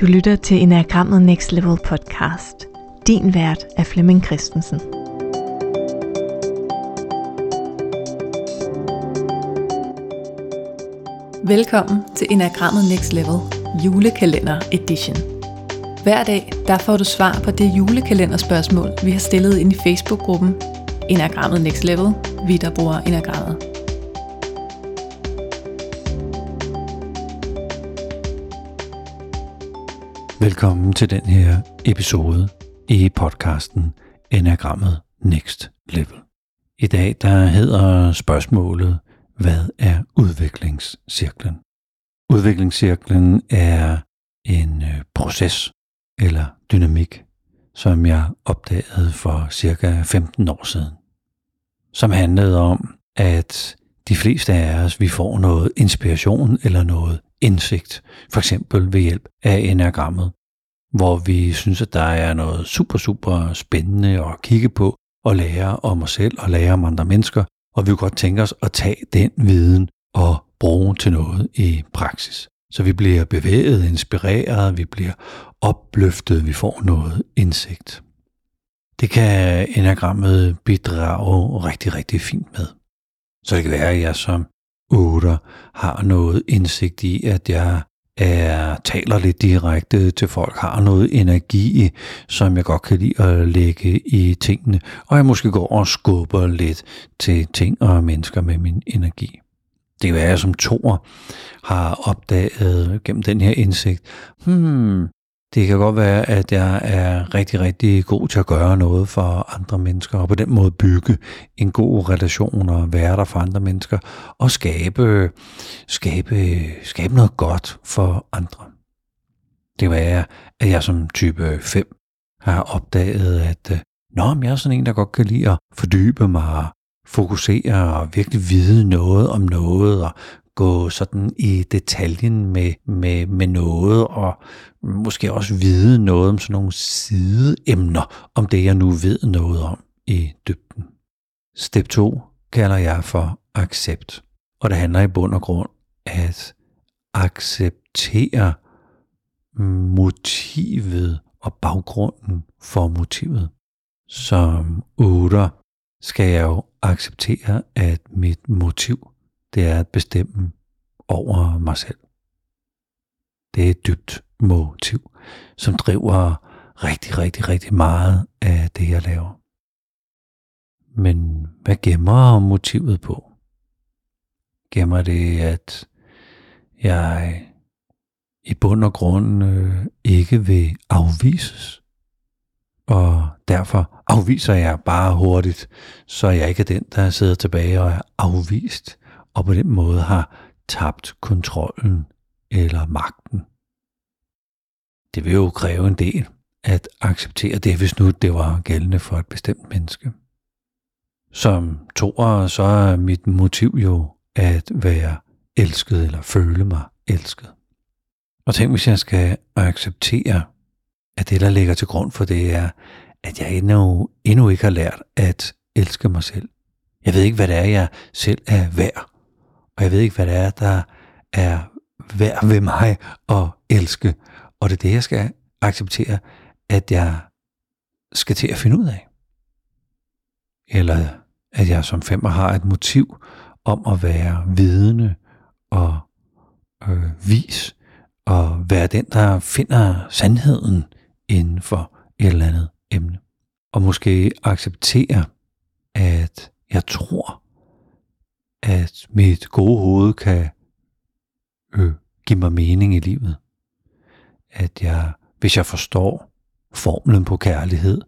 Du lytter til Enagrammet Next Level podcast. Din vært er Flemming Christensen. Velkommen til Enagrammet Next Level julekalender edition. Hver dag der får du svar på det julekalenderspørgsmål, vi har stillet ind i Facebook-gruppen Enagrammet Next Level, vi der bruger Enagrammet. Velkommen til den her episode i podcasten Enagrammet Next Level. I dag der hedder spørgsmålet, hvad er udviklingscirklen? Udviklingscirklen er en øh, proces eller dynamik, som jeg opdagede for cirka 15 år siden. Som handlede om, at de fleste af os, vi får noget inspiration eller noget indsigt, for eksempel ved hjælp af enagrammet, hvor vi synes, at der er noget super, super spændende at kigge på og lære om os selv og lære om andre mennesker, og vi kunne godt tænke os at tage den viden og bruge til noget i praksis. Så vi bliver bevæget, inspireret, vi bliver opløftet, vi får noget indsigt. Det kan enagrammet bidrage rigtig, rigtig fint med. Så det kan være, at jeg som 8 har noget indsigt i, at jeg er, taler lidt direkte til folk, har noget energi, som jeg godt kan lide at lægge i tingene, og jeg måske går og skubber lidt til ting og mennesker med min energi. Det kan være, at jeg som toer har opdaget gennem den her indsigt, hmm, det kan godt være, at jeg er rigtig, rigtig god til at gøre noget for andre mennesker, og på den måde bygge en god relation og være der for andre mennesker, og skabe, skabe, skabe noget godt for andre. Det kan være, at jeg som type 5 har opdaget, at øh, Nå, men jeg er sådan en, der godt kan lide at fordybe mig, fokusere og virkelig vide noget om noget, og gå sådan i detaljen med, med, med noget, og måske også vide noget om sådan nogle sideemner, om det jeg nu ved noget om i dybden. Step 2 kalder jeg for accept, og det handler i bund og grund at acceptere motivet og baggrunden for motivet. Som 8 skal jeg jo acceptere, at mit motiv det er at bestemme over mig selv. Det er et dybt motiv, som driver rigtig, rigtig, rigtig meget af det, jeg laver. Men hvad gemmer motivet på? Gemmer det, at jeg i bund og grund øh, ikke vil afvises? Og derfor afviser jeg bare hurtigt, så jeg ikke er den, der sidder tilbage og er afvist og på den måde har tabt kontrollen eller magten. Det vil jo kræve en del at acceptere det, hvis nu det var gældende for et bestemt menneske. Som toer, så er mit motiv jo at være elsket eller føle mig elsket. Og tænk, hvis jeg skal acceptere, at det, der ligger til grund for det, er, at jeg endnu, endnu ikke har lært at elske mig selv. Jeg ved ikke, hvad det er, jeg selv er værd og jeg ved ikke, hvad det er, der er værd ved mig at elske. Og det er det, jeg skal acceptere, at jeg skal til at finde ud af. Eller at jeg som femmer har et motiv om at være vidende og øh, vis, og være den, der finder sandheden inden for et eller andet emne. Og måske acceptere, at jeg tror, mit gode hoved kan øh, give mig mening i livet. At jeg, hvis jeg forstår formlen på kærlighed,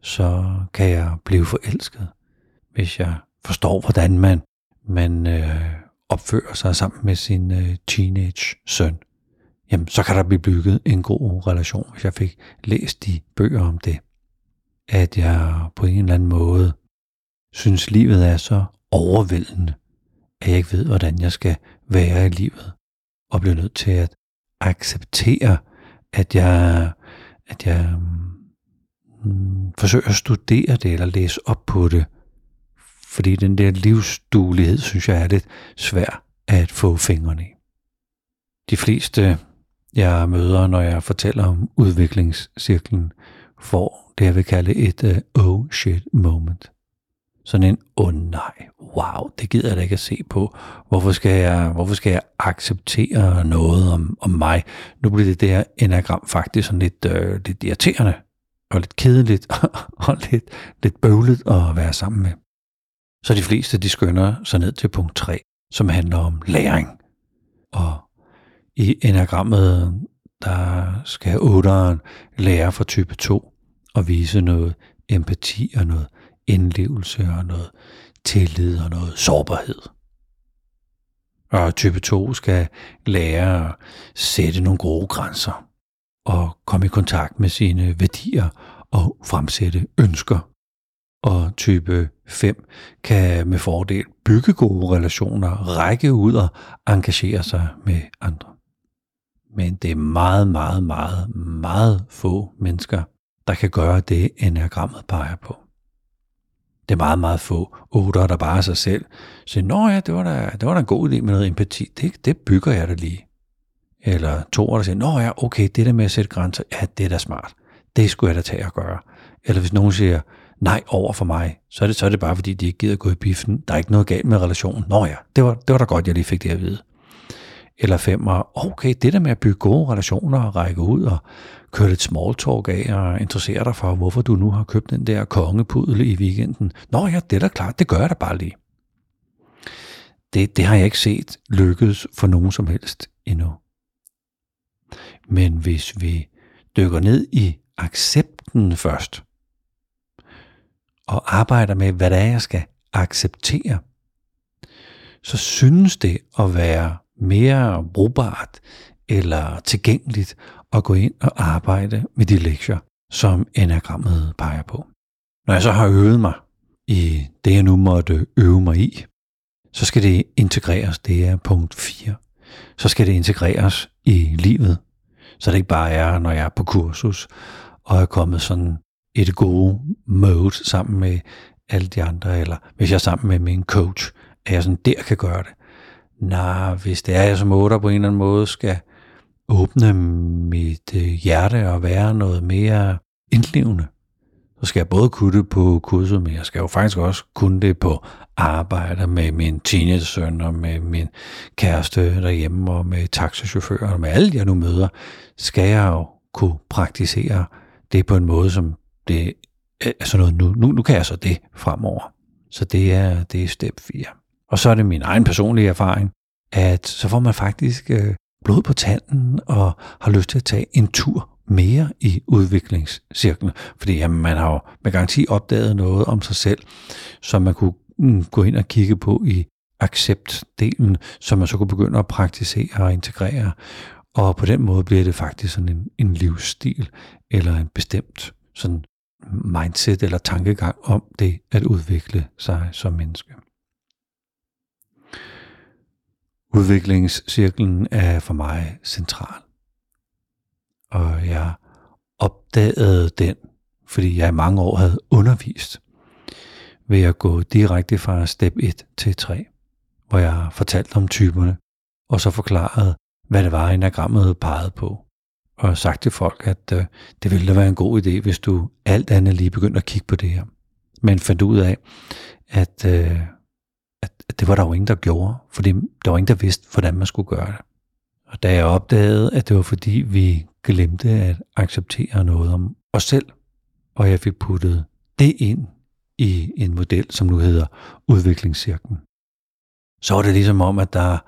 så kan jeg blive forelsket. Hvis jeg forstår, hvordan man, man øh, opfører sig sammen med sin øh, teenage søn, jamen så kan der blive bygget en god relation, hvis jeg fik læst de bøger om det. At jeg på en eller anden måde synes, livet er så overvældende, at jeg ikke ved, hvordan jeg skal være i livet, og bliver nødt til at acceptere, at jeg, at jeg mm, forsøger at studere det, eller læse op på det, fordi den der livsduelighed, synes jeg er lidt svær at få fingrene i. De fleste jeg møder, når jeg fortæller om udviklingscirklen, får det, jeg vil kalde et uh, oh shit moment. Sådan en, åh oh nej, wow, det gider jeg da ikke at se på. Hvorfor skal jeg, hvorfor skal jeg acceptere noget om, om mig? Nu bliver det der enagram faktisk sådan lidt, øh, lidt irriterende, og lidt kedeligt, og lidt, lidt bøvlet at være sammen med. Så de fleste, de skynder sig ned til punkt 3, som handler om læring. Og i enagrammet, der skal otteren lære fra type 2 og vise noget empati og noget indlevelse og noget tillid og noget sårbarhed. Og type 2 skal lære at sætte nogle gode grænser og komme i kontakt med sine værdier og fremsætte ønsker. Og type 5 kan med fordel bygge gode relationer, række ud og engagere sig med andre. Men det er meget, meget, meget, meget få mennesker, der kan gøre det, enagrammet peger på. Det er meget, meget få otter, der bare er sig selv. Så nå ja, det var da, det var da en god idé med noget empati. Det, det bygger jeg da lige. Eller to, der siger, nå ja, okay, det der med at sætte grænser, ja, det er da smart. Det skulle jeg da tage at gøre. Eller hvis nogen siger, nej over for mig, så er det, så er det bare, fordi de ikke gider gå i biffen. Der er ikke noget galt med relationen. Nå ja, det var, det var da godt, jeg lige fik det at vide. Eller femmer, okay, det der med at bygge gode relationer og række ud og køre lidt small talk af og interessere dig for, hvorfor du nu har købt den der kongepudel i weekenden. Nå ja, det er da klart, det gør jeg da bare lige. Det, det har jeg ikke set lykkes for nogen som helst endnu. Men hvis vi dykker ned i accepten først, og arbejder med, hvad det er, jeg skal acceptere, så synes det at være mere brugbart eller tilgængeligt at gå ind og arbejde med de lektier, som enagrammet peger på. Når jeg så har øvet mig i det, jeg nu måtte øve mig i, så skal det integreres, det er punkt 4. Så skal det integreres i livet, så det ikke bare er, når jeg er på kursus, og er kommet sådan et gode mode sammen med alle de andre, eller hvis jeg er sammen med min coach, at jeg sådan der kan gøre det. Nej, hvis det er, at jeg som otter på en eller anden måde skal åbne mit øh, hjerte og være noget mere indlevende, så skal jeg både kunne det på kurset, men jeg skal jo faktisk også kunne det på arbejde med min teenage-søn og med min kæreste derhjemme og med taxachaufføren og med alle jeg nu møder, skal jeg jo kunne praktisere det på en måde, som det er sådan noget, nu, nu, nu kan jeg så det fremover. Så det er, det er step 4. Og så er det min egen personlige erfaring, at så får man faktisk øh, blod på tanden og har lyst til at tage en tur mere i udviklingscirklen. Fordi jamen, man har jo med garanti opdaget noget om sig selv, som man kunne mm, gå ind og kigge på i accept-delen, som man så kunne begynde at praktisere og integrere. Og på den måde bliver det faktisk sådan en, en livsstil, eller en bestemt sådan mindset eller tankegang om det at udvikle sig som menneske. Udviklingscirklen er for mig central. Og jeg opdagede den, fordi jeg i mange år havde undervist, ved at gå direkte fra step 1 til 3, hvor jeg fortalte om typerne, og så forklarede, hvad det var, enagrammet pegede på. Og sagt til folk, at øh, det ville da være en god idé, hvis du alt andet lige begyndte at kigge på det her. Men fandt ud af, at øh, det var der jo ingen, der gjorde, fordi der var ingen, der vidste, hvordan man skulle gøre det. Og da jeg opdagede, at det var fordi, vi glemte at acceptere noget om os selv, og jeg fik puttet det ind i en model, som nu hedder udviklingscirklen, så var det ligesom om, at der,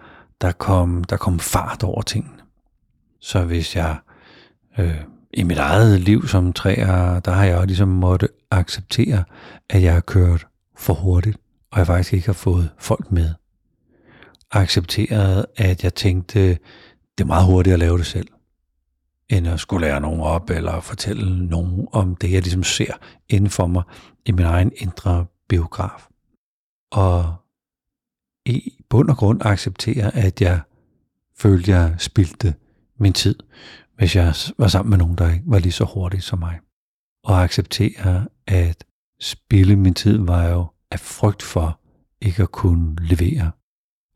der, kom, der kom fart over tingene. Så hvis jeg øh, i mit eget liv som træer, der har jeg også ligesom måtte acceptere, at jeg har kørt for hurtigt og jeg faktisk ikke har fået folk med. Accepteret, at jeg tænkte, det er meget hurtigt at lave det selv, end at skulle lære nogen op, eller fortælle nogen om det, jeg ligesom ser inden for mig i min egen indre biograf. Og i bund og grund acceptere, at jeg følte, jeg spildte min tid, hvis jeg var sammen med nogen, der ikke var lige så hurtig som mig. Og acceptere, at spille min tid var jo af frygt for ikke at kunne levere.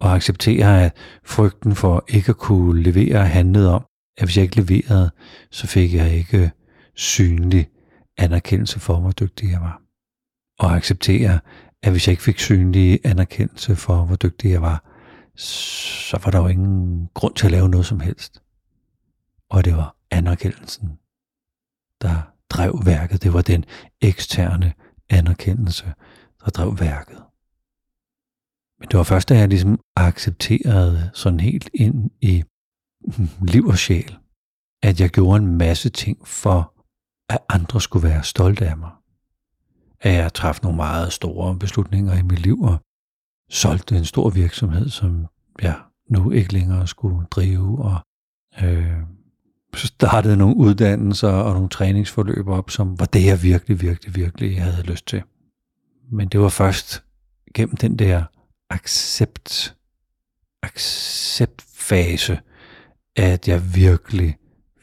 Og acceptere, at frygten for ikke at kunne levere handlede om, at hvis jeg ikke leverede, så fik jeg ikke synlig anerkendelse for, hvor dygtig jeg var. Og acceptere, at hvis jeg ikke fik synlig anerkendelse for, hvor dygtig jeg var, så var der jo ingen grund til at lave noget som helst. Og det var anerkendelsen, der drev værket. Det var den eksterne anerkendelse, der drev værket. Men det var først, da jeg ligesom accepterede sådan helt ind i liv og sjæl, at jeg gjorde en masse ting for, at andre skulle være stolte af mig. At jeg træffede nogle meget store beslutninger i mit liv, og solgte en stor virksomhed, som jeg nu ikke længere skulle drive, og øh, startede nogle uddannelser og nogle træningsforløb op, som var det, jeg virkelig, virkelig, virkelig havde lyst til. Men det var først gennem den der accept, acceptfase, at jeg virkelig,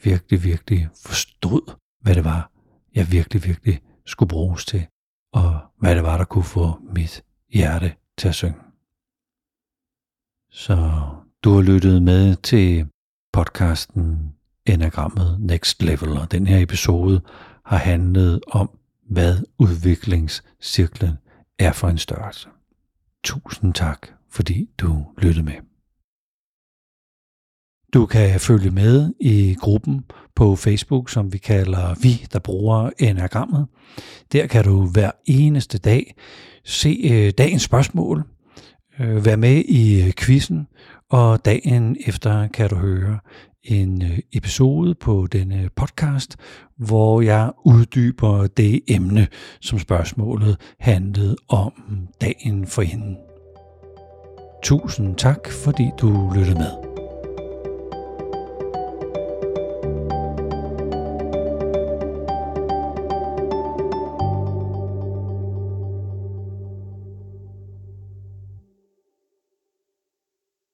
virkelig, virkelig forstod, hvad det var, jeg virkelig, virkelig skulle bruges til, og hvad det var, der kunne få mit hjerte til at synge. Så du har lyttet med til podcasten Enagrammet Next Level, og den her episode har handlet om, hvad udviklingscirklen er for en størrelse. Tusind tak, fordi du lyttede med. Du kan følge med i gruppen på Facebook, som vi kalder Vi, der bruger enagrammet. Der kan du hver eneste dag se øh, dagens spørgsmål, øh, være med i øh, quizzen, og dagen efter kan du høre en øh, episode på denne podcast, hvor jeg uddyber det emne, som spørgsmålet handlede om dagen for hende. Tusind tak, fordi du lyttede med.